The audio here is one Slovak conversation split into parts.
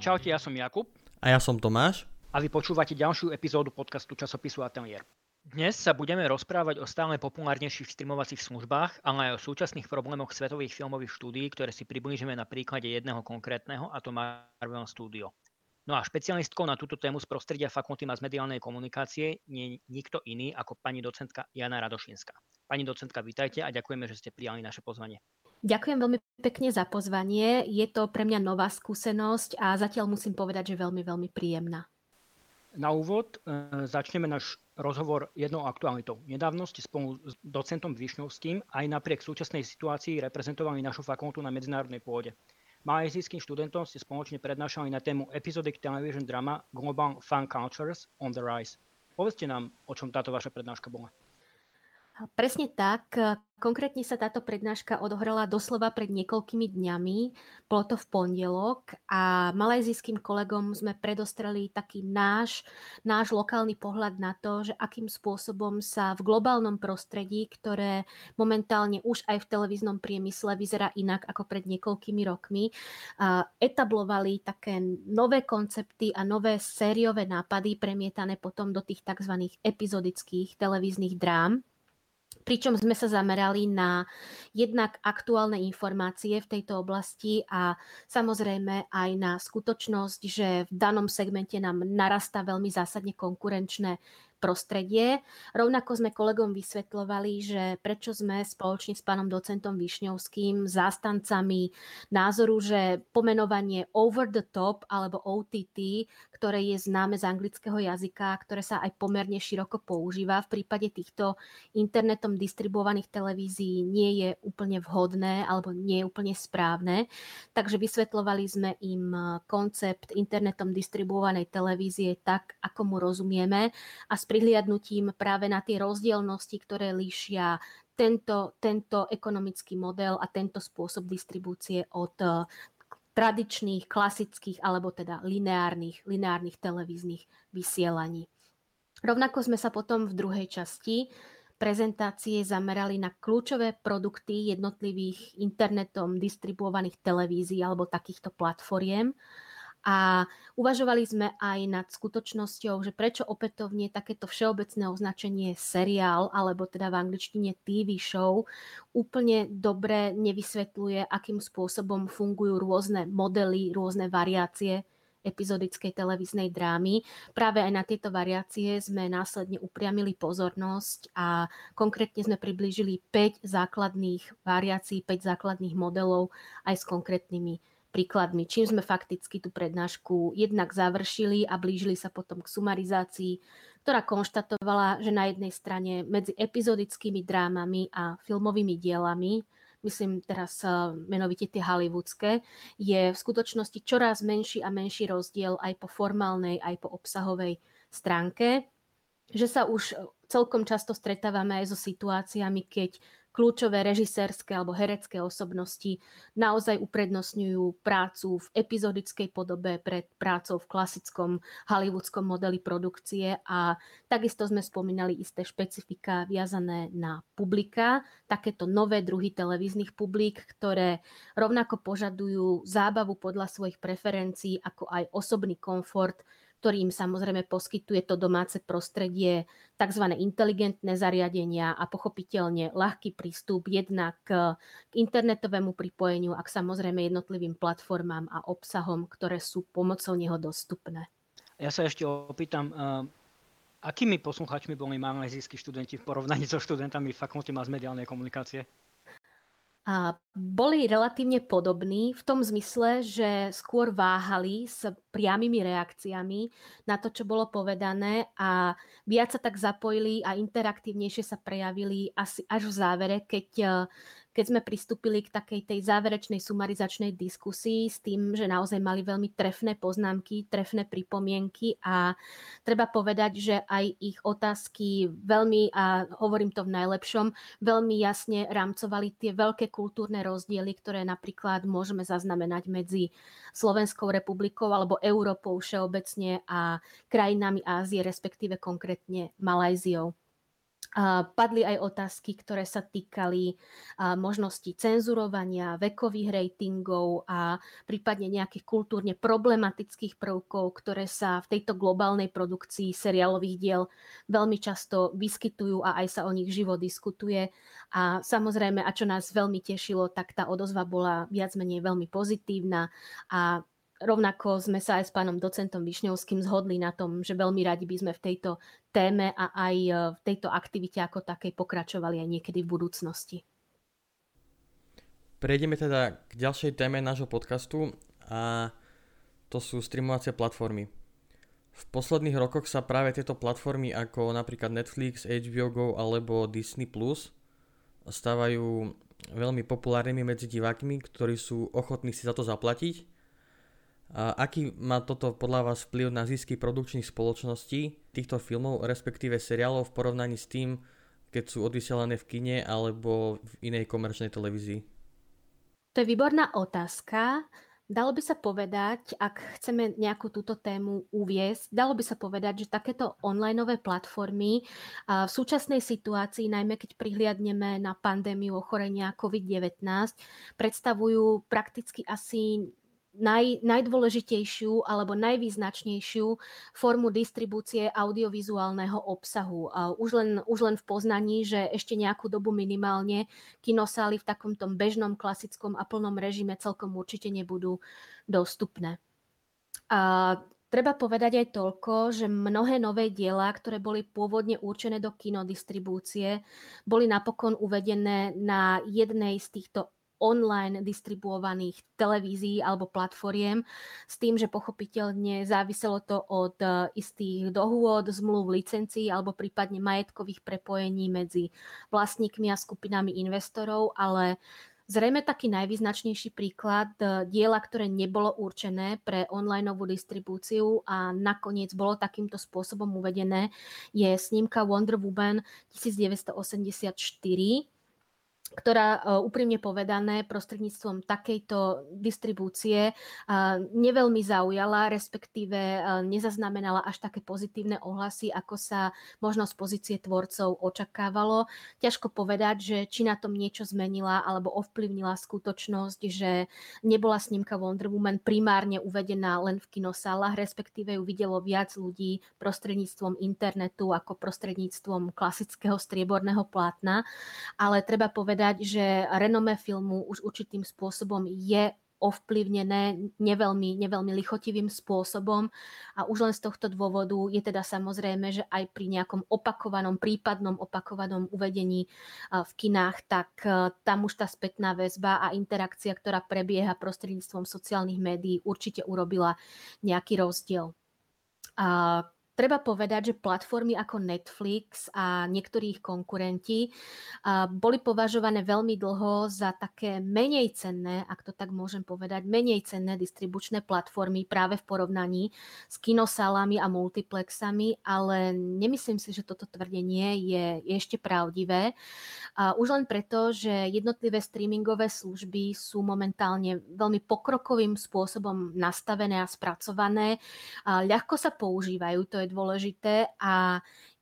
Čaute, ja som Jakub. A ja som Tomáš. A vy počúvate ďalšiu epizódu podcastu časopisu Atelier. Dnes sa budeme rozprávať o stále populárnejších streamovacích službách, ale aj o súčasných problémoch svetových filmových štúdií, ktoré si priblížime na príklade jedného konkrétneho, a to Marvel Studio. No a špecialistkou na túto tému z prostredia Fakulty mass mediálnej komunikácie nie je nikto iný ako pani docentka Jana Radošinská. Pani docentka, vítajte a ďakujeme, že ste prijali naše pozvanie. Ďakujem veľmi pekne za pozvanie. Je to pre mňa nová skúsenosť a zatiaľ musím povedať, že veľmi, veľmi príjemná. Na úvod e, začneme náš rozhovor jednou aktualitou. Nedávno ste spolu s docentom Višňovským aj napriek súčasnej situácii reprezentovali našu fakultu na medzinárodnej pôde. Malajzijským študentom ste spoločne prednášali na tému Episodic Television Drama Global Fun Cultures on the Rise. Povedzte nám, o čom táto vaša prednáška bola. Presne tak. Konkrétne sa táto prednáška odohrala doslova pred niekoľkými dňami. Bolo to v pondelok a malajzijským kolegom sme predostreli taký náš, náš lokálny pohľad na to, že akým spôsobom sa v globálnom prostredí, ktoré momentálne už aj v televíznom priemysle vyzerá inak ako pred niekoľkými rokmi, etablovali také nové koncepty a nové sériové nápady premietané potom do tých tzv. epizodických televíznych drám pričom sme sa zamerali na jednak aktuálne informácie v tejto oblasti a samozrejme aj na skutočnosť, že v danom segmente nám narastá veľmi zásadne konkurenčné prostredie. Rovnako sme kolegom vysvetľovali, že prečo sme spoločne s pánom docentom Višňovským zástancami názoru, že pomenovanie over the top alebo OTT, ktoré je známe z anglického jazyka, ktoré sa aj pomerne široko používa v prípade týchto internetom distribuovaných televízií nie je úplne vhodné alebo nie je úplne správne. Takže vysvetľovali sme im koncept internetom distribuovanej televízie tak, ako mu rozumieme a prihliadnutím práve na tie rozdielnosti, ktoré líšia tento, tento ekonomický model a tento spôsob distribúcie od eh, tradičných, klasických alebo teda lineárnych, lineárnych televíznych vysielaní. Rovnako sme sa potom v druhej časti prezentácie zamerali na kľúčové produkty jednotlivých internetom distribuovaných televízií alebo takýchto platformiem a uvažovali sme aj nad skutočnosťou, že prečo opätovne takéto všeobecné označenie seriál, alebo teda v angličtine TV show, úplne dobre nevysvetľuje, akým spôsobom fungujú rôzne modely, rôzne variácie epizodickej televíznej drámy. Práve aj na tieto variácie sme následne upriamili pozornosť a konkrétne sme priblížili 5 základných variácií, 5 základných modelov aj s konkrétnymi príkladmi, čím sme fakticky tú prednášku jednak završili a blížili sa potom k sumarizácii, ktorá konštatovala, že na jednej strane medzi epizodickými drámami a filmovými dielami, myslím teraz eh, menovite tie hollywoodske, je v skutočnosti čoraz menší a menší rozdiel aj po formálnej, aj po obsahovej stránke že sa už celkom často stretávame aj so situáciami, keď kľúčové režisérske alebo herecké osobnosti naozaj uprednostňujú prácu v epizodickej podobe pred prácou v klasickom hollywoodskom modeli produkcie a takisto sme spomínali isté špecifika viazané na publika, takéto nové druhy televíznych publik, ktoré rovnako požadujú zábavu podľa svojich preferencií, ako aj osobný komfort, ktorým samozrejme poskytuje to domáce prostredie tzv. inteligentné zariadenia a pochopiteľne ľahký prístup jednak k internetovému pripojeniu a k samozrejme jednotlivým platformám a obsahom, ktoré sú pomocou neho dostupné. Ja sa ešte opýtam, akými posluchačmi boli malajzijskí študenti v porovnaní so študentami fakulty mass mediálnej komunikácie? A boli relatívne podobní v tom zmysle, že skôr váhali s priamými reakciami na to, čo bolo povedané a viac sa tak zapojili a interaktívnejšie sa prejavili asi až v závere, keď keď sme pristúpili k takej tej záverečnej sumarizačnej diskusii s tým, že naozaj mali veľmi trefné poznámky, trefné pripomienky a treba povedať, že aj ich otázky veľmi, a hovorím to v najlepšom, veľmi jasne rámcovali tie veľké kultúrne rozdiely, ktoré napríklad môžeme zaznamenať medzi Slovenskou republikou alebo Európou všeobecne a krajinami Ázie, respektíve konkrétne Malajziou. Padli aj otázky, ktoré sa týkali možnosti cenzurovania, vekových ratingov a prípadne nejakých kultúrne problematických prvkov, ktoré sa v tejto globálnej produkcii seriálových diel veľmi často vyskytujú a aj sa o nich živo diskutuje. A samozrejme, a čo nás veľmi tešilo, tak tá odozva bola viac menej veľmi pozitívna a Rovnako sme sa aj s pánom docentom Višňovským zhodli na tom, že veľmi radi by sme v tejto téme a aj e, v tejto aktivite ako takej pokračovali aj niekedy v budúcnosti. Prejdeme teda k ďalšej téme nášho podcastu a to sú streamovacie platformy. V posledných rokoch sa práve tieto platformy ako napríklad Netflix, HBO Go alebo Disney Plus stávajú veľmi populárnymi medzi divákmi, ktorí sú ochotní si za to zaplatiť aký má toto podľa vás vplyv na zisky produkčných spoločností týchto filmov, respektíve seriálov v porovnaní s tým, keď sú odvysielané v kine alebo v inej komerčnej televízii? To je výborná otázka. Dalo by sa povedať, ak chceme nejakú túto tému uviesť, dalo by sa povedať, že takéto onlineové platformy v súčasnej situácii, najmä keď prihliadneme na pandémiu ochorenia COVID-19, predstavujú prakticky asi naj, najdôležitejšiu alebo najvýznačnejšiu formu distribúcie audiovizuálneho obsahu. Už len, už len v poznaní, že ešte nejakú dobu minimálne kinosály v takomto bežnom, klasickom a plnom režime celkom určite nebudú dostupné. A Treba povedať aj toľko, že mnohé nové diela, ktoré boli pôvodne určené do kinodistribúcie, boli napokon uvedené na jednej z týchto online distribuovaných televízií alebo platformiem s tým, že pochopiteľne záviselo to od e, istých dohôd, zmluv, licencií alebo prípadne majetkových prepojení medzi vlastníkmi a skupinami investorov, ale Zrejme taký najvýznačnejší príklad e, diela, ktoré nebolo určené pre onlineovú distribúciu a nakoniec bolo takýmto spôsobom uvedené, je snímka Wonder Woman 1984 ktorá e, úprimne povedané prostredníctvom takejto distribúcie e, neveľmi zaujala, respektíve e, nezaznamenala až také pozitívne ohlasy, ako sa možno z pozície tvorcov očakávalo. Ťažko povedať, že či na tom niečo zmenila alebo ovplyvnila skutočnosť, že nebola snímka Wonder Woman primárne uvedená len v kinosálach, respektíve ju videlo viac ľudí prostredníctvom internetu ako prostredníctvom klasického strieborného plátna. Ale treba povedať, povedať, že renome filmu už určitým spôsobom je ovplyvnené neveľmi, neveľmi lichotivým spôsobom a už len z tohto dôvodu je teda samozrejme, že aj pri nejakom opakovanom, prípadnom opakovanom uvedení v kinách, tak e, tam už tá spätná väzba a interakcia, ktorá prebieha prostredníctvom sociálnych médií, určite urobila nejaký rozdiel. A Treba povedať, že platformy ako Netflix a niektorých konkurenti boli považované veľmi dlho za také menej cenné, ak to tak môžem povedať, menej cenné distribučné platformy práve v porovnaní s kinosálami a multiplexami, ale nemyslím si, že toto tvrdenie je, je ešte pravdivé. Už len preto, že jednotlivé streamingové služby sú momentálne veľmi pokrokovým spôsobom nastavené a spracované. Ľahko sa používajú, to je dôležité a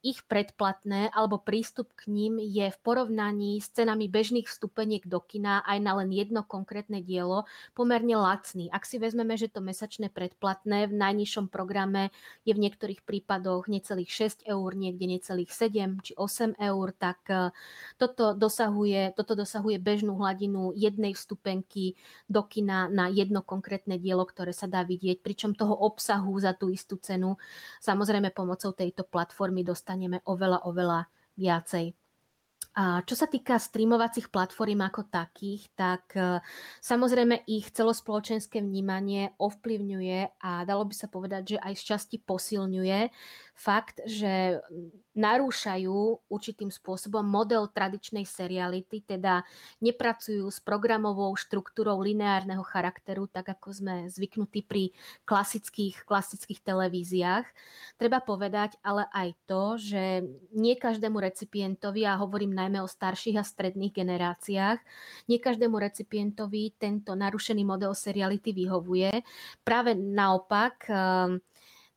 ich predplatné alebo prístup k ním je v porovnaní s cenami bežných vstupeniek do kina aj na len jedno konkrétne dielo pomerne lacný. Ak si vezmeme, že to mesačné predplatné v najnižšom programe je v niektorých prípadoch necelých 6 eur, niekde necelých 7 či 8 eur, tak e, toto dosahuje, toto dosahuje bežnú hladinu jednej vstupenky do kina na jedno konkrétne dielo, ktoré sa dá vidieť, pričom toho obsahu za tú istú cenu samozrejme pomocou tejto platformy dostávame dostaneme oveľa, oveľa viacej. A čo sa týka streamovacích platform ako takých, tak e, samozrejme ich celospoločenské vnímanie ovplyvňuje a dalo by sa povedať, že aj z časti posilňuje fakt, že narúšajú určitým spôsobom model tradičnej seriality, teda nepracujú s programovou štruktúrou lineárneho charakteru, tak ako sme zvyknutí pri klasických, klasických televíziách. Treba povedať ale aj to, že nie každému recipientovi, a hovorím najmä o starších a stredných generáciách, nie každému recipientovi tento narušený model seriality vyhovuje. Práve naopak, ehm,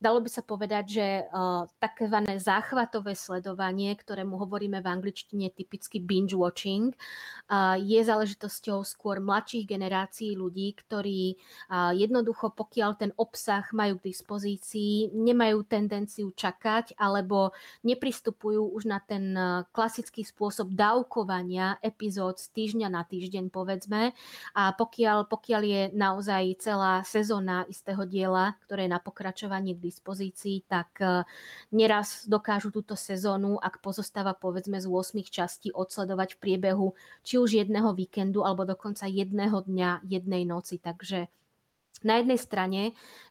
dalo by sa povedať, že uh, takzvané záchvatové sledovanie, ktorému hovoríme v angličtine typicky binge watching, uh, je záležitosťou skôr mladších generácií ľudí, ktorí uh, jednoducho, pokiaľ ten obsah majú k dispozícii, nemajú tendenciu čakať alebo nepristupujú už na ten klasický spôsob dávkovania epizód z týždňa na týždeň, povedzme. A pokiaľ, pokiaľ je naozaj celá sezóna istého diela, ktoré je na pokračovanie k dispozícii, tak e, neraz dokážu túto sezónu, ak pozostáva povedzme z 8 častí, odsledovať v priebehu či už jedného víkendu alebo dokonca jedného dňa, jednej noci. Takže na jednej strane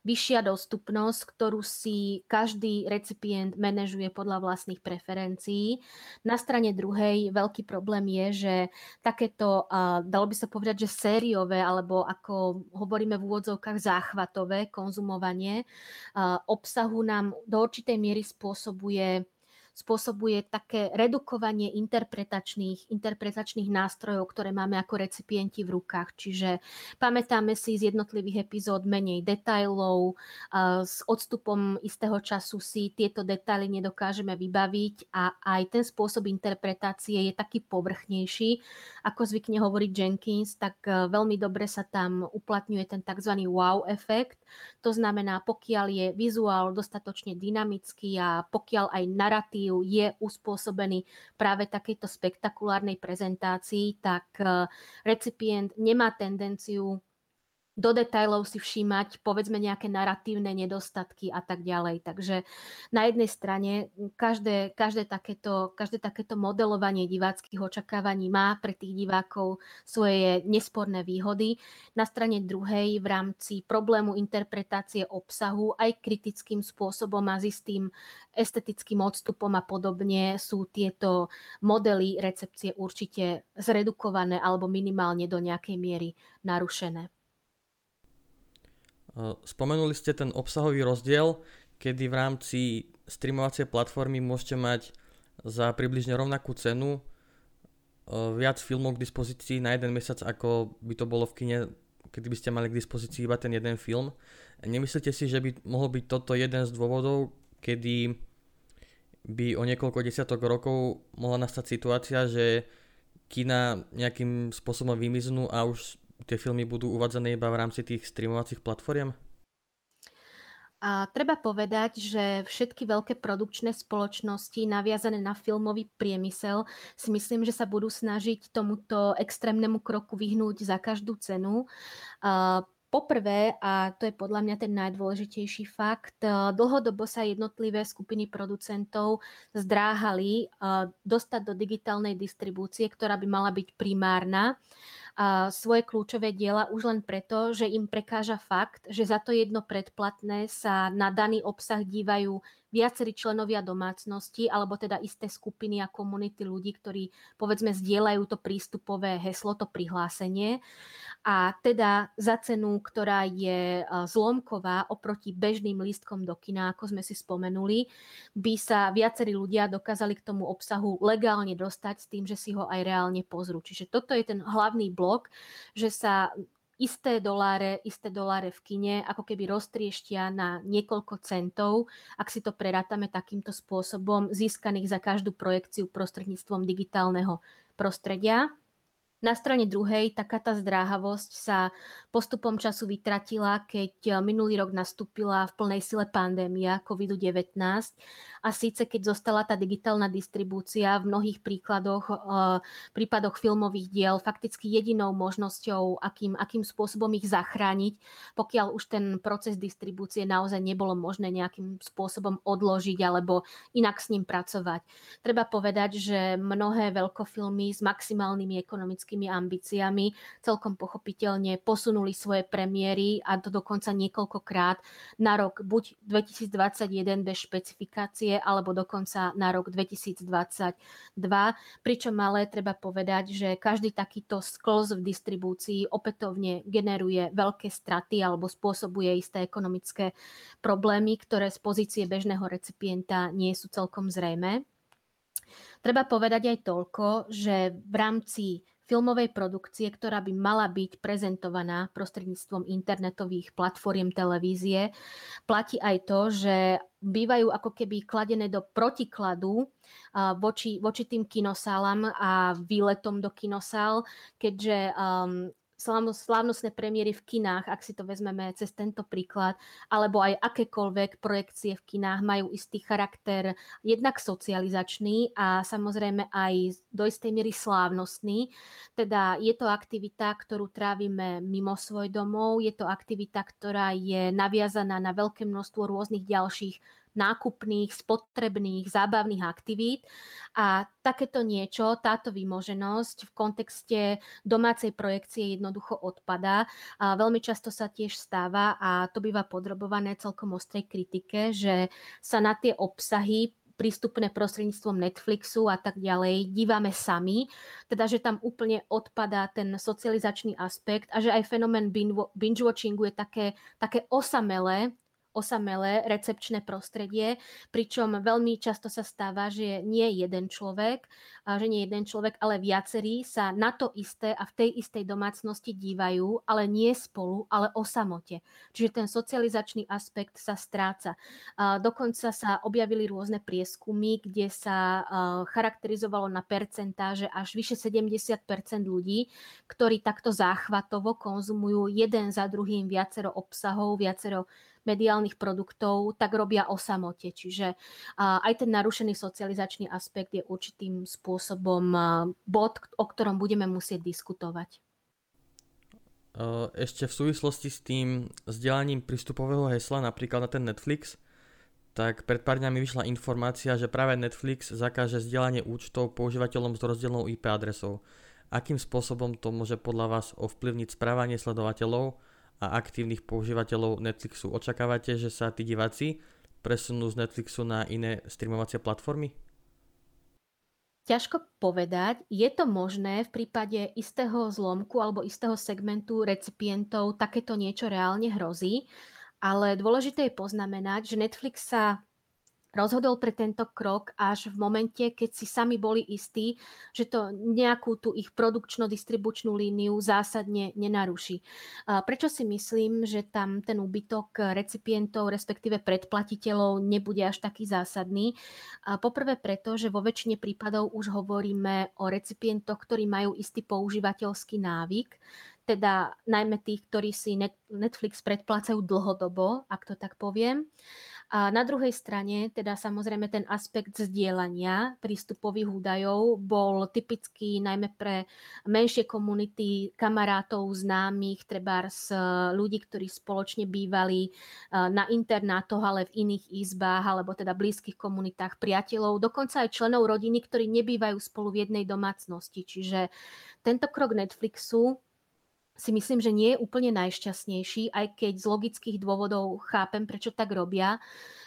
vyššia dostupnosť, ktorú si každý recipient manažuje podľa vlastných preferencií. Na strane druhej veľký problém je, že takéto, dalo by sa povedať, že sériové, alebo ako hovoríme v úvodzovkách záchvatové konzumovanie obsahu nám do určitej miery spôsobuje spôsobuje také redukovanie interpretačných, interpretačných nástrojov, ktoré máme ako recipienti v rukách. Čiže pamätáme si z jednotlivých epizód menej detailov, s odstupom istého času si tieto detaily nedokážeme vybaviť a aj ten spôsob interpretácie je taký povrchnejší. Ako zvykne hovoriť Jenkins, tak e, veľmi dobre sa tam uplatňuje ten tzv. wow efekt. To znamená, pokiaľ je vizuál dostatočne dynamický a pokiaľ aj narratív je uspôsobený práve takejto spektakulárnej prezentácii, tak eh, recipient nemá tendenciu do detajlov si všímať, povedzme nejaké narratívne nedostatky a tak ďalej. Takže na jednej strane každé, každé, takéto, každé takéto modelovanie diváckých očakávaní má pre tých divákov svoje nesporné výhody. Na strane druhej v rámci problému interpretácie obsahu aj kritickým spôsobom a s istým estetickým odstupom a podobne sú tieto modely recepcie určite zredukované alebo minimálne do nejakej miery narušené. Spomenuli ste ten obsahový rozdiel, kedy v rámci streamovacej platformy môžete mať za približne rovnakú cenu viac filmov k dispozícii na jeden mesiac, ako by to bolo v kine, kedy by ste mali k dispozícii iba ten jeden film. Nemyslíte si, že by mohol byť toto jeden z dôvodov, kedy by o niekoľko desiatok rokov mohla nastať situácia, že kina nejakým spôsobom vymiznú a už tie filmy budú uvádzané iba v rámci tých streamovacích platform? A treba povedať, že všetky veľké produkčné spoločnosti naviazané na filmový priemysel si myslím, že sa budú snažiť tomuto extrémnemu kroku vyhnúť za každú cenu. Poprvé, a to je podľa mňa ten najdôležitejší fakt, dlhodobo sa jednotlivé skupiny producentov zdráhali dostať do digitálnej distribúcie, ktorá by mala byť primárna svoje kľúčové diela už len preto, že im prekáža fakt, že za to jedno predplatné sa na daný obsah dívajú viacerí členovia domácnosti alebo teda isté skupiny a komunity ľudí, ktorí povedzme zdieľajú to prístupové heslo, to prihlásenie. A teda za cenu, ktorá je zlomková oproti bežným lístkom do kina, ako sme si spomenuli, by sa viacerí ľudia dokázali k tomu obsahu legálne dostať s tým, že si ho aj reálne pozrú. Čiže toto je ten hlavný blok, že sa isté doláre, isté doláre v kine ako keby roztrieštia na niekoľko centov, ak si to prerátame takýmto spôsobom, získaných za každú projekciu prostredníctvom digitálneho prostredia. Na strane druhej taká tá zdráhavosť sa postupom času vytratila, keď eh, minulý rok nastúpila v plnej sile pandémia COVID-19 a síce keď zostala tá digitálna distribúcia v mnohých príkladoch, eh, prípadoch filmových diel fakticky jedinou možnosťou, akým, akým spôsobom ich zachrániť, pokiaľ už ten proces distribúcie naozaj nebolo možné nejakým spôsobom odložiť alebo inak s ním pracovať. Treba povedať, že mnohé veľkofilmy s maximálnymi ekonomickými politickými ambíciami celkom pochopiteľne posunuli svoje premiéry a to dokonca niekoľkokrát na rok buď 2021 bez špecifikácie alebo dokonca na rok 2022. Pričom ale treba povedať, že každý takýto sklz v distribúcii opätovne generuje veľké straty alebo spôsobuje isté ekonomické problémy, ktoré z pozície bežného recipienta nie sú celkom zrejme. Treba povedať aj toľko, že v rámci filmovej produkcie, ktorá by mala byť prezentovaná prostredníctvom internetových platform televízie, platí aj to, že bývajú ako keby kladené do protikladu voči, voči tým kinosálam a výletom do kinosál, keďže um, slávnostné premiéry v kinách, ak si to vezmeme cez tento príklad, alebo aj akékoľvek projekcie v kinách majú istý charakter jednak socializačný a samozrejme aj do istej miery slávnostný. Teda je to aktivita, ktorú trávime mimo svoj domov, je to aktivita, ktorá je naviazaná na veľké množstvo rôznych ďalších nákupných, spotrebných, zábavných aktivít. A takéto niečo, táto výmoženosť v kontexte domácej projekcie jednoducho odpadá. A veľmi často sa tiež stáva a to býva podrobované celkom ostrej kritike, že sa na tie obsahy prístupné prostredníctvom Netflixu a tak ďalej, dívame sami, teda že tam úplne odpadá ten socializačný aspekt a že aj fenomén binge-watchingu je také, také osamelé osamelé recepčné prostredie, pričom veľmi často sa stáva, že nie jeden človek, že nie jeden človek, ale viacerí sa na to isté a v tej istej domácnosti dívajú, ale nie spolu, ale o samote. Čiže ten socializačný aspekt sa stráca. Dokonca sa objavili rôzne prieskumy, kde sa charakterizovalo na percentáže až vyše 70% ľudí, ktorí takto záchvatovo konzumujú jeden za druhým viacero obsahov, viacero mediálnych produktov, tak robia o samote. Čiže aj ten narušený socializačný aspekt je určitým spôsobom bod, o ktorom budeme musieť diskutovať. Ešte v súvislosti s tým vzdelaním prístupového hesla napríklad na ten Netflix, tak pred pár dňami vyšla informácia, že práve Netflix zakáže zdieľanie účtov používateľom s rozdielnou IP adresou. Akým spôsobom to môže podľa vás ovplyvniť správanie sledovateľov a aktívnych používateľov Netflixu. Očakávate, že sa tí diváci presunú z Netflixu na iné streamovacie platformy? Ťažko povedať. Je to možné v prípade istého zlomku alebo istého segmentu recipientov takéto niečo reálne hrozí, ale dôležité je poznamenať, že Netflix sa rozhodol pre tento krok až v momente, keď si sami boli istí, že to nejakú tú ich produkčno-distribučnú líniu zásadne nenaruší. Prečo si myslím, že tam ten úbytok recipientov, respektíve predplatiteľov nebude až taký zásadný? Poprvé preto, že vo väčšine prípadov už hovoríme o recipientoch, ktorí majú istý používateľský návyk, teda najmä tých, ktorí si Netflix predplácajú dlhodobo, ak to tak poviem. A na druhej strane, teda samozrejme ten aspekt zdieľania prístupových údajov bol typický najmä pre menšie komunity kamarátov, známych, treba z ľudí, ktorí spoločne bývali e, na internátoch, ale v iných izbách, alebo teda blízkych komunitách priateľov, dokonca aj členov rodiny, ktorí nebývajú spolu v jednej domácnosti. Čiže tento krok Netflixu si myslím, že nie je úplne najšťastnejší, aj keď z logických dôvodov chápem, prečo tak robia.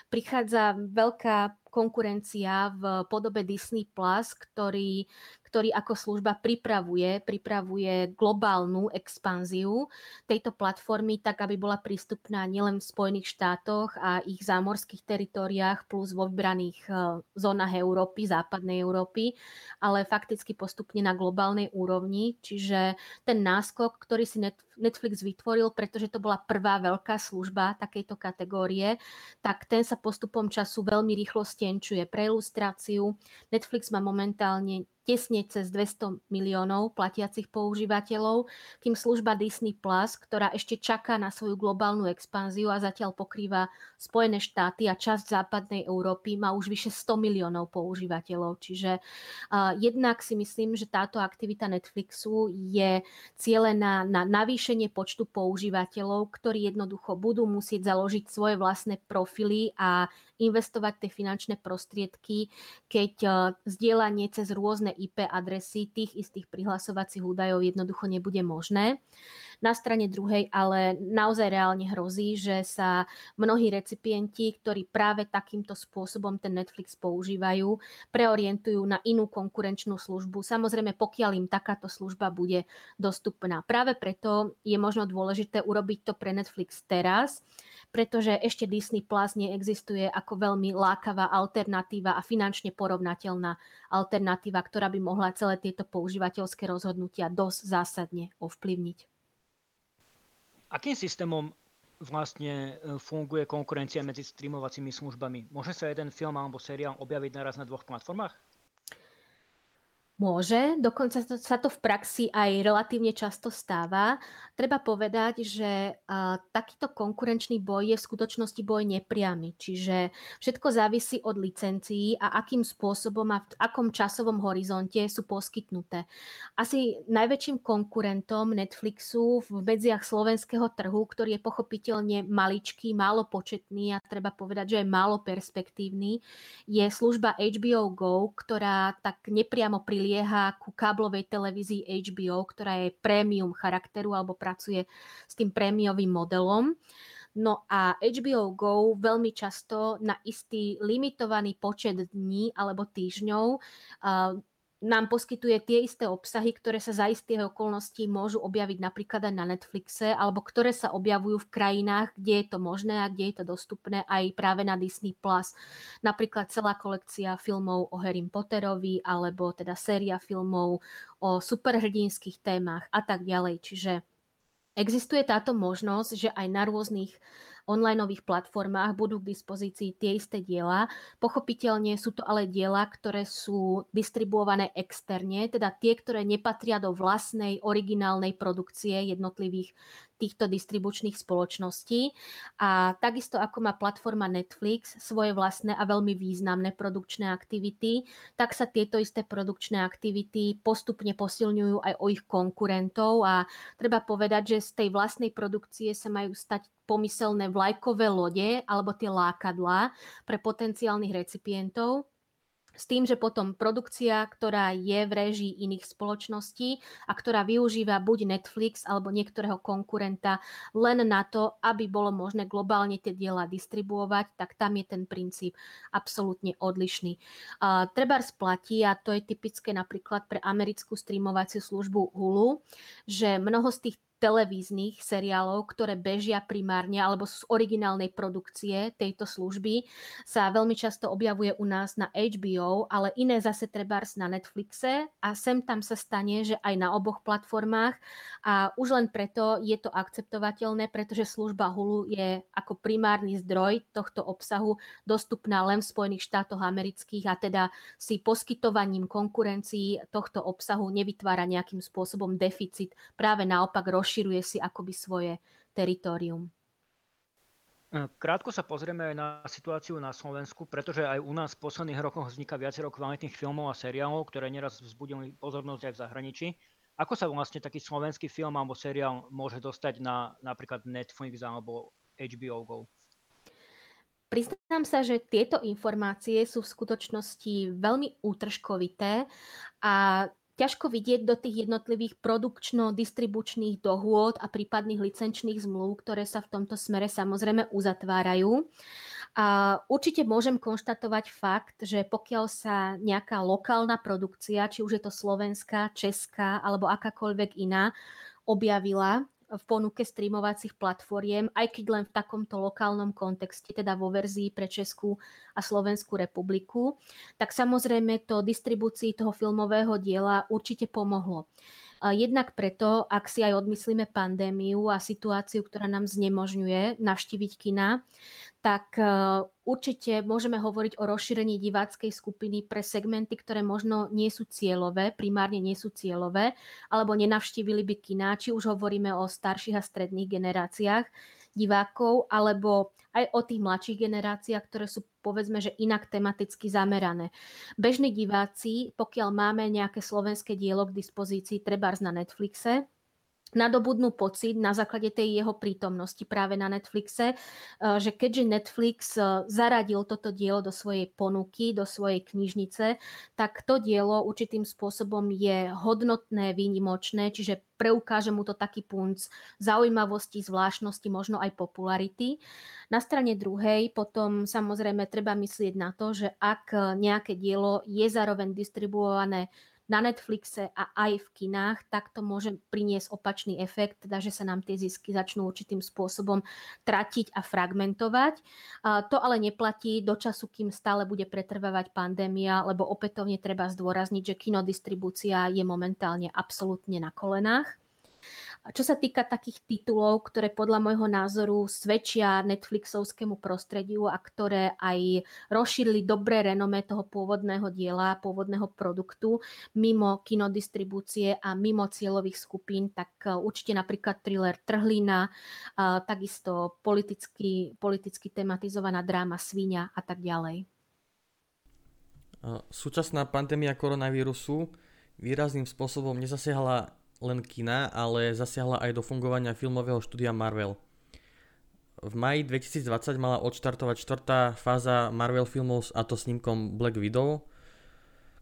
Prichádza veľká konkurencia v podobe Disney+, Plus, ktorý, ktorý ako služba pripravuje, pripravuje globálnu expanziu tejto platformy tak, aby bola prístupná nielen v Spojených štátoch a ich zámorských teritoriách plus vo vybraných e, zónach Európy, západnej Európy, ale fakticky postupne na globálnej úrovni. Čiže ten náskok, ktorý si Netflix vytvoril, pretože to bola prvá veľká služba takejto kategórie, tak ten sa postupom času veľmi rýchlo stenčuje. Pre ilustráciu, Netflix má momentálne tesne cez 200 miliónov platiacich používateľov, kým služba Disney+, Plus, ktorá ešte čaká na svoju globálnu expanziu a zatiaľ pokrýva Spojené štáty a časť západnej Európy, má už vyše 100 miliónov používateľov. Čiže uh, jednak si myslím, že táto aktivita Netflixu je cieľená na navýšenie počtu používateľov, ktorí jednoducho budú musieť založiť svoje vlastné profily a investovať tie finančné prostriedky, keď uh, zdieľanie cez rôzne IP adresy tých istých prihlasovacích údajov jednoducho nebude možné. Na strane druhej ale naozaj reálne hrozí, že sa mnohí recipienti, ktorí práve takýmto spôsobom ten Netflix používajú, preorientujú na inú konkurenčnú službu. Samozrejme, pokiaľ im takáto služba bude dostupná. Práve preto je možno dôležité urobiť to pre Netflix teraz, pretože ešte Disney Plus neexistuje ako veľmi lákavá alternatíva a finančne porovnateľná alternatíva, ktorá by mohla celé tieto používateľské rozhodnutia dosť zásadne ovplyvniť. Akým systémom vlastne e, funguje konkurencia medzi streamovacími službami? Môže sa jeden film alebo seriál objaviť naraz na dvoch platformách? Môže, dokonca sa to v praxi aj relatívne často stáva. Treba povedať, že takýto konkurenčný boj je v skutočnosti boj nepriamy, čiže všetko závisí od licencií a akým spôsobom a v akom časovom horizonte sú poskytnuté. Asi najväčším konkurentom Netflixu v medziach slovenského trhu, ktorý je pochopiteľne maličký, málo početný a treba povedať, že je málo perspektívny, je služba HBO Go, ktorá tak nepriamo prilieha ku káblovej televízii HBO, ktorá je prémium charakteru alebo pracuje s tým prémiovým modelom. No a HBO Go veľmi často na istý limitovaný počet dní alebo týždňov nám poskytuje tie isté obsahy, ktoré sa za istých okolností môžu objaviť napríklad aj na Netflixe, alebo ktoré sa objavujú v krajinách, kde je to možné a kde je to dostupné aj práve na Disney+. Plus. Napríklad celá kolekcia filmov o Harry Potterovi, alebo teda séria filmov o superhrdinských témach a tak ďalej. Čiže Existuje táto možnosť, že aj na rôznych onlineových platformách budú k dispozícii tie isté diela. Pochopiteľne sú to ale diela, ktoré sú distribuované externe, teda tie, ktoré nepatria do vlastnej originálnej produkcie jednotlivých týchto distribučných spoločností. A takisto ako má platforma Netflix svoje vlastné a veľmi významné produkčné aktivity, tak sa tieto isté produkčné aktivity postupne posilňujú aj o ich konkurentov a treba povedať, že z tej vlastnej produkcie sa majú stať pomyselné vlajkové lode alebo tie lákadlá pre potenciálnych recipientov s tým, že potom produkcia, ktorá je v režii iných spoločností a ktorá využíva buď Netflix alebo niektorého konkurenta len na to, aby bolo možné globálne tie diela distribuovať, tak tam je ten princíp absolútne odlišný. Uh, treba splatí, a to je typické napríklad pre americkú streamovaciu službu Hulu, že mnoho z tých televíznych seriálov, ktoré bežia primárne alebo z originálnej produkcie tejto služby, sa veľmi často objavuje u nás na HBO, ale iné zase trebárs na Netflixe a sem tam sa stane, že aj na oboch platformách a už len preto je to akceptovateľné, pretože služba Hulu je ako primárny zdroj tohto obsahu dostupná len v Spojených štátoch amerických a teda si poskytovaním konkurencií tohto obsahu nevytvára nejakým spôsobom deficit. Práve naopak rozširuje rozširuje si akoby svoje teritorium. E, krátko sa pozrieme aj na situáciu na Slovensku, pretože aj u nás v posledných rokoch vzniká viacero kvalitných filmov a seriálov, ktoré neraz vzbudili pozornosť aj v zahraničí. Ako sa vlastne taký slovenský film alebo seriál môže dostať na napríklad Netflix alebo HBO Go? Priznám sa, že tieto informácie sú v skutočnosti veľmi útržkovité a ťažko vidieť do tých jednotlivých produkčno-distribučných dohôd a prípadných licenčných zmluv, ktoré sa v tomto smere samozrejme uzatvárajú. A určite môžem konštatovať fakt, že pokiaľ sa nejaká lokálna produkcia, či už je to slovenská, česká alebo akákoľvek iná, objavila v ponuke streamovacích platformiem, aj keď len v takomto lokálnom kontexte, teda vo verzii pre Českú a Slovenskú republiku, tak samozrejme to distribúcii toho filmového diela určite pomohlo. Jednak preto, ak si aj odmyslíme pandémiu a situáciu, ktorá nám znemožňuje navštíviť kina, tak e, určite môžeme hovoriť o rozšírení diváckej skupiny pre segmenty, ktoré možno nie sú cieľové, primárne nie sú cieľové, alebo nenavštívili by kina, či už hovoríme o starších a stredných generáciách divákov, alebo aj o tých mladších generáciách, ktoré sú povedzme, že inak tematicky zamerané. Bežní diváci, pokiaľ máme nejaké slovenské dielo k dispozícii, trebárs na Netflixe, nadobudnú pocit na základe tej jeho prítomnosti práve na Netflixe, eh, že keďže Netflix eh, zaradil toto dielo do svojej ponuky, do svojej knižnice, tak to dielo určitým spôsobom je hodnotné, výnimočné, čiže preukáže mu to taký punc zaujímavosti, zvláštnosti, možno aj popularity. Na strane druhej potom samozrejme treba myslieť na to, že ak nejaké dielo je zároveň distribuované na Netflixe a aj v kinách, tak to môže priniesť opačný efekt, teda že sa nám tie zisky začnú určitým spôsobom tratiť a fragmentovať. To ale neplatí do času, kým stále bude pretrvávať pandémia, lebo opätovne treba zdôrazniť, že kinodistribúcia je momentálne absolútne na kolenách. Čo sa týka takých titulov, ktoré podľa môjho názoru svedčia Netflixovskému prostrediu a ktoré aj rozšírili dobré renome toho pôvodného diela, pôvodného produktu mimo kinodistribúcie a mimo cieľových skupín, tak e, určite napríklad thriller Trhlina, takisto politicky, politicky tematizovaná dráma Svíňa a tak ďalej. Súčasná pandémia koronavírusu výrazným spôsobom nezasiahla len kina, ale zasiahla aj do fungovania filmového štúdia Marvel. V maji 2020 mala odštartovať štvrtá fáza Marvel filmov a to snímkom Black Widow,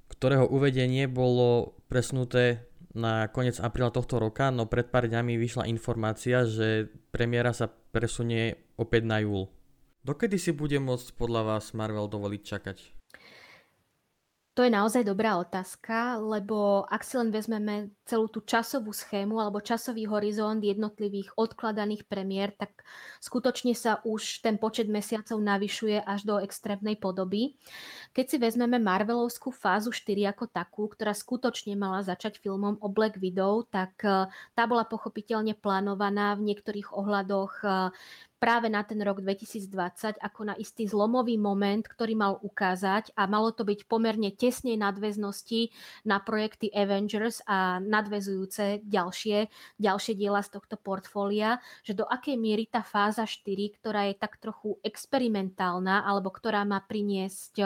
ktorého uvedenie bolo presnuté na koniec apríla tohto roka, no pred pár dňami vyšla informácia, že premiéra sa presunie opäť na júl. Dokedy si bude môcť podľa vás Marvel dovoliť čakať? To je naozaj dobrá otázka, lebo ak si len vezmeme celú tú časovú schému alebo časový horizont jednotlivých odkladaných premiér, tak skutočne sa už ten počet mesiacov navyšuje až do extrémnej podoby. Keď si vezmeme Marvelovskú fázu 4 ako takú, ktorá skutočne mala začať filmom o Black Widow, tak eh, tá bola pochopiteľne plánovaná v niektorých ohľadoch eh, práve na ten rok 2020 ako na istý zlomový moment, ktorý mal ukázať a malo to byť pomerne tesnej nadväznosti na projekty Avengers a nadvezujúce ďalšie, ďalšie diela z tohto portfólia, že do akej miery tá fáza 4, ktorá je tak trochu experimentálna alebo ktorá má priniesť e,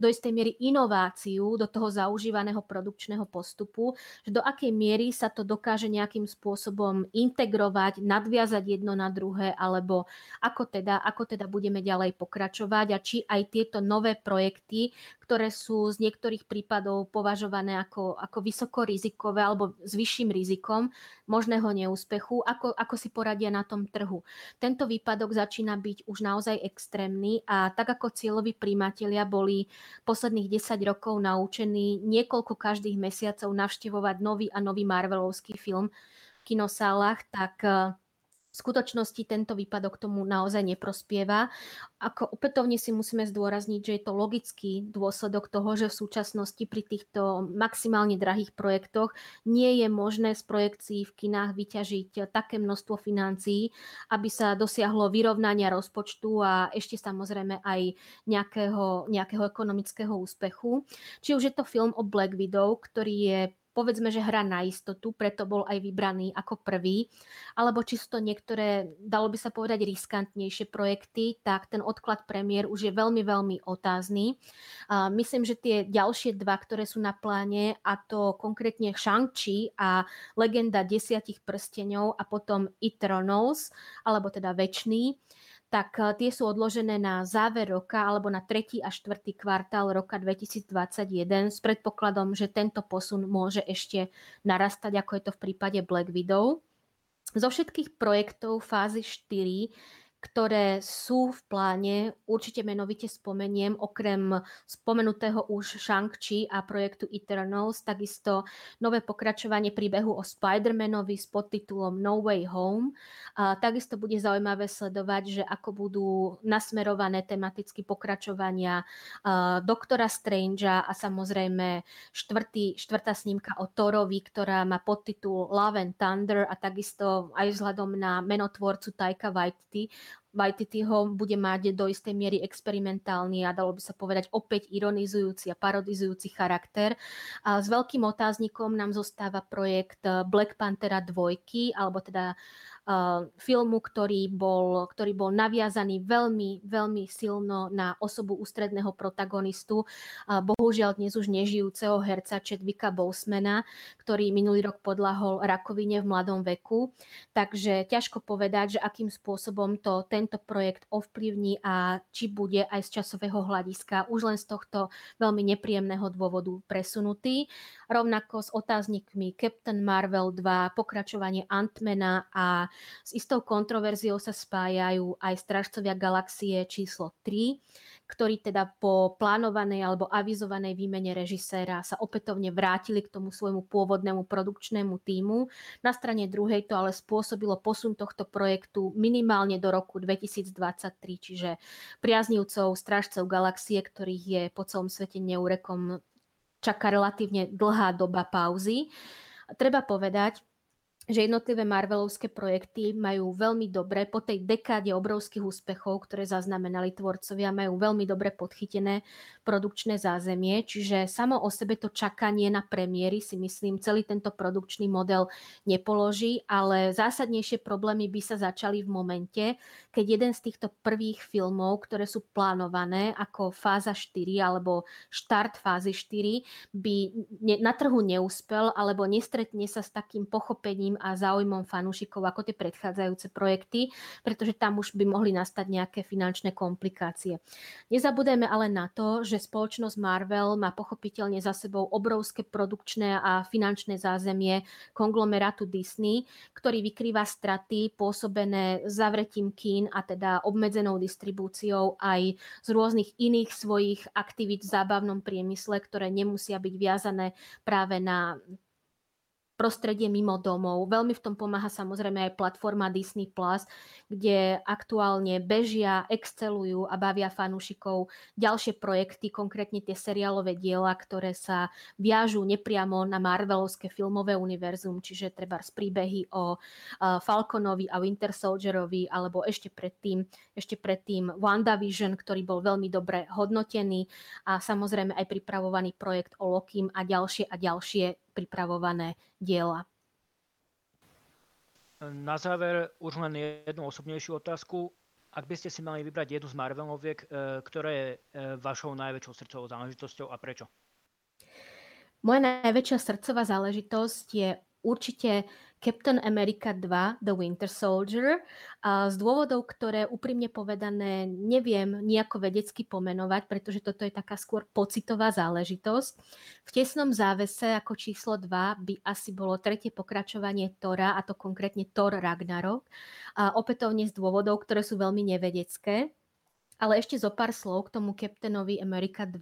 do istej miery inováciu do toho zaužívaného produkčného postupu, že do akej miery sa to dokáže nejakým spôsobom integrovať, nadviazať jedno na druhé alebo ako teda, ako teda budeme ďalej pokračovať a či aj tieto nové projekty, ktoré sú z niektorých prípadov považované ako, ako vysoko rizikové alebo s vyšším rizikom možného neúspechu, ako, ako si poradia na tom trhu. Tento výpadok začína byť už naozaj extrémny a tak ako cieľoví príjmatelia boli posledných 10 rokov naučení niekoľko každých mesiacov navštevovať nový a nový Marvelovský film v kinosálach, tak v skutočnosti tento výpadok tomu naozaj neprospieva. Ako opätovne si musíme zdôrazniť, že je to logický dôsledok toho, že v súčasnosti pri týchto maximálne drahých projektoch nie je možné z projekcií v kinách vyťažiť také množstvo financií, aby sa dosiahlo vyrovnania rozpočtu a ešte samozrejme aj nejakého, nejakého ekonomického úspechu. Či už je to film o Black Widow, ktorý je povedzme, že hra na istotu, preto bol aj vybraný ako prvý, alebo či sú to niektoré, dalo by sa povedať, riskantnejšie projekty, tak ten odklad premiér už je veľmi, veľmi otázny. Myslím, že tie ďalšie dva, ktoré sú na pláne, a to konkrétne Shang-Chi a Legenda desiatich prsteňov a potom Eternals, alebo teda Večný, tak eh, tie sú odložené na záver roka alebo na tretí a štvrtý kvartál roka 2021 s predpokladom, že tento posun môže ešte narastať, ako je to v prípade Black Widow. Zo všetkých projektov fázy 4 ktoré sú v pláne. Určite menovite spomeniem, okrem spomenutého už Shang-Chi a projektu Eternals, takisto nové pokračovanie príbehu o Spider-Manovi s podtitulom No Way Home. A takisto bude zaujímavé sledovať, že ako budú nasmerované tematicky pokračovania Doktora Strangea a samozrejme štvrtý, štvrtá snímka o Thorovi, ktorá má podtitul Love and Thunder a takisto aj vzhľadom na menotvorcu Taika Waititi ho bude mať do istej miery experimentálny a dalo by sa povedať opäť ironizujúci a parodizujúci charakter. A s veľkým otáznikom nám zostáva projekt Black Panthera 2, alebo teda filmu, ktorý bol, ktorý bol naviazaný veľmi, veľmi silno na osobu ústredného protagonistu, bohužiaľ dnes už nežijúceho herca Chadwicka Bosemana, ktorý minulý rok podľahol rakovine v mladom veku. Takže ťažko povedať, že akým spôsobom to tento projekt ovplyvní a či bude aj z časového hľadiska už len z tohto veľmi nepríjemného dôvodu presunutý. Rovnako s otáznikmi Captain Marvel 2, pokračovanie Antmana a s istou kontroverziou sa spájajú aj Strážcovia galaxie číslo 3, ktorí teda po plánovanej alebo avizovanej výmene režiséra sa opätovne vrátili k tomu svojmu pôvodnému produkčnému týmu. Na strane druhej to ale spôsobilo posun tohto projektu minimálne do roku 2023, čiže priaznivcov Strážcov galaxie, ktorých je po celom svete neurekom čaká relatívne dlhá doba pauzy. Treba povedať, že jednotlivé Marvelovské projekty majú veľmi dobre, po tej dekáde obrovských úspechov, ktoré zaznamenali tvorcovia, majú veľmi dobre podchytené produkčné zázemie, čiže samo o sebe to čakanie na premiéry si myslím celý tento produkčný model nepoloží, ale zásadnejšie problémy by sa začali v momente, keď jeden z týchto prvých filmov, ktoré sú plánované ako fáza 4 alebo štart fázy 4, by na trhu neúspel alebo nestretne sa s takým pochopením a záujmom fanúšikov ako tie predchádzajúce projekty, pretože tam už by mohli nastať nejaké finančné komplikácie. Nezabudeme ale na to, že spoločnosť Marvel má pochopiteľne za sebou obrovské produkčné a finančné zázemie konglomerátu Disney, ktorý vykrýva straty pôsobené zavretím kín a teda obmedzenou distribúciou aj z rôznych iných svojich aktivít v zábavnom priemysle, ktoré nemusia byť viazané práve na prostredie mimo domov. Veľmi v tom pomáha samozrejme aj platforma Disney+, Plus, kde aktuálne bežia, excelujú a bavia fanúšikov ďalšie projekty, konkrétne tie seriálové diela, ktoré sa viažú nepriamo na Marvelovské filmové univerzum, čiže treba z príbehy o Falconovi a Winter Soldierovi, alebo ešte predtým, ešte predtým WandaVision, ktorý bol veľmi dobre hodnotený a samozrejme aj pripravovaný projekt o Lokim a ďalšie a ďalšie pripravované diela. Na záver už len jednu osobnejšiu otázku. Ak by ste si mali vybrať jednu z Marveloviek, e, ktorá je e, vašou najväčšou srdcovou záležitosťou a prečo? Moja najväčšia srdcová záležitosť je určite Captain America 2 The Winter Soldier z dôvodov, ktoré úprimne povedané neviem nejako vedecky pomenovať, pretože toto je taká skôr pocitová záležitosť. V tesnom závese ako číslo 2 by asi bolo tretie pokračovanie Tora, a to konkrétne Thor Ragnarok. Opätovne z dôvodov, ktoré sú veľmi nevedecké. Ale ešte zo pár slov k tomu Captainovi America 2.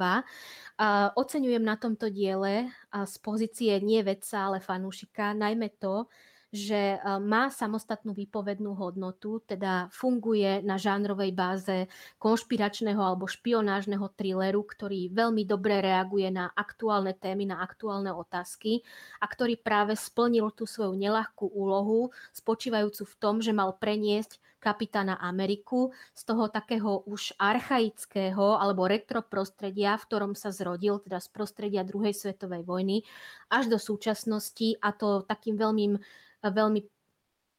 A oceňujem na tomto diele z pozície nie vedca, ale fanúšika, najmä to, že má samostatnú výpovednú hodnotu, teda funguje na žánrovej báze konšpiračného alebo špionážneho thrilleru, ktorý veľmi dobre reaguje na aktuálne témy, na aktuálne otázky a ktorý práve splnil tú svoju nelahkú úlohu, spočívajúcu v tom, že mal preniesť kapitána Ameriku z toho takého už archaického alebo retro prostredia, v ktorom sa zrodil, teda z prostredia druhej svetovej vojny, až do súčasnosti a to takým veľmi veľmi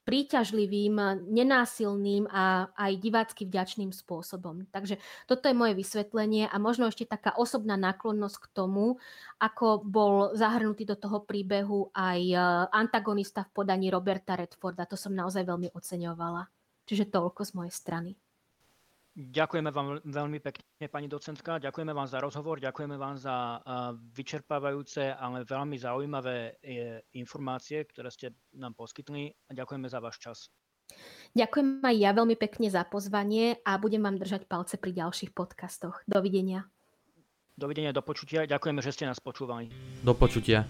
príťažlivým, nenásilným a aj divácky vďačným spôsobom. Takže toto je moje vysvetlenie a možno ešte taká osobná náklonnosť k tomu, ako bol zahrnutý do toho príbehu aj e, antagonista v podaní Roberta Redforda. To som naozaj veľmi oceňovala. Čiže toľko z mojej strany. Ďakujeme vám veľmi pekne, pani docentka. Ďakujeme vám za rozhovor, ďakujeme vám za vyčerpávajúce, ale veľmi zaujímavé e, informácie, ktoré ste nám poskytli a ďakujeme za váš čas. Ďakujem aj ja veľmi pekne za pozvanie a budem vám držať palce pri ďalších podcastoch. Dovidenia. Dovidenia, do počutia. Ďakujeme, že ste nás počúvali. Do počutia.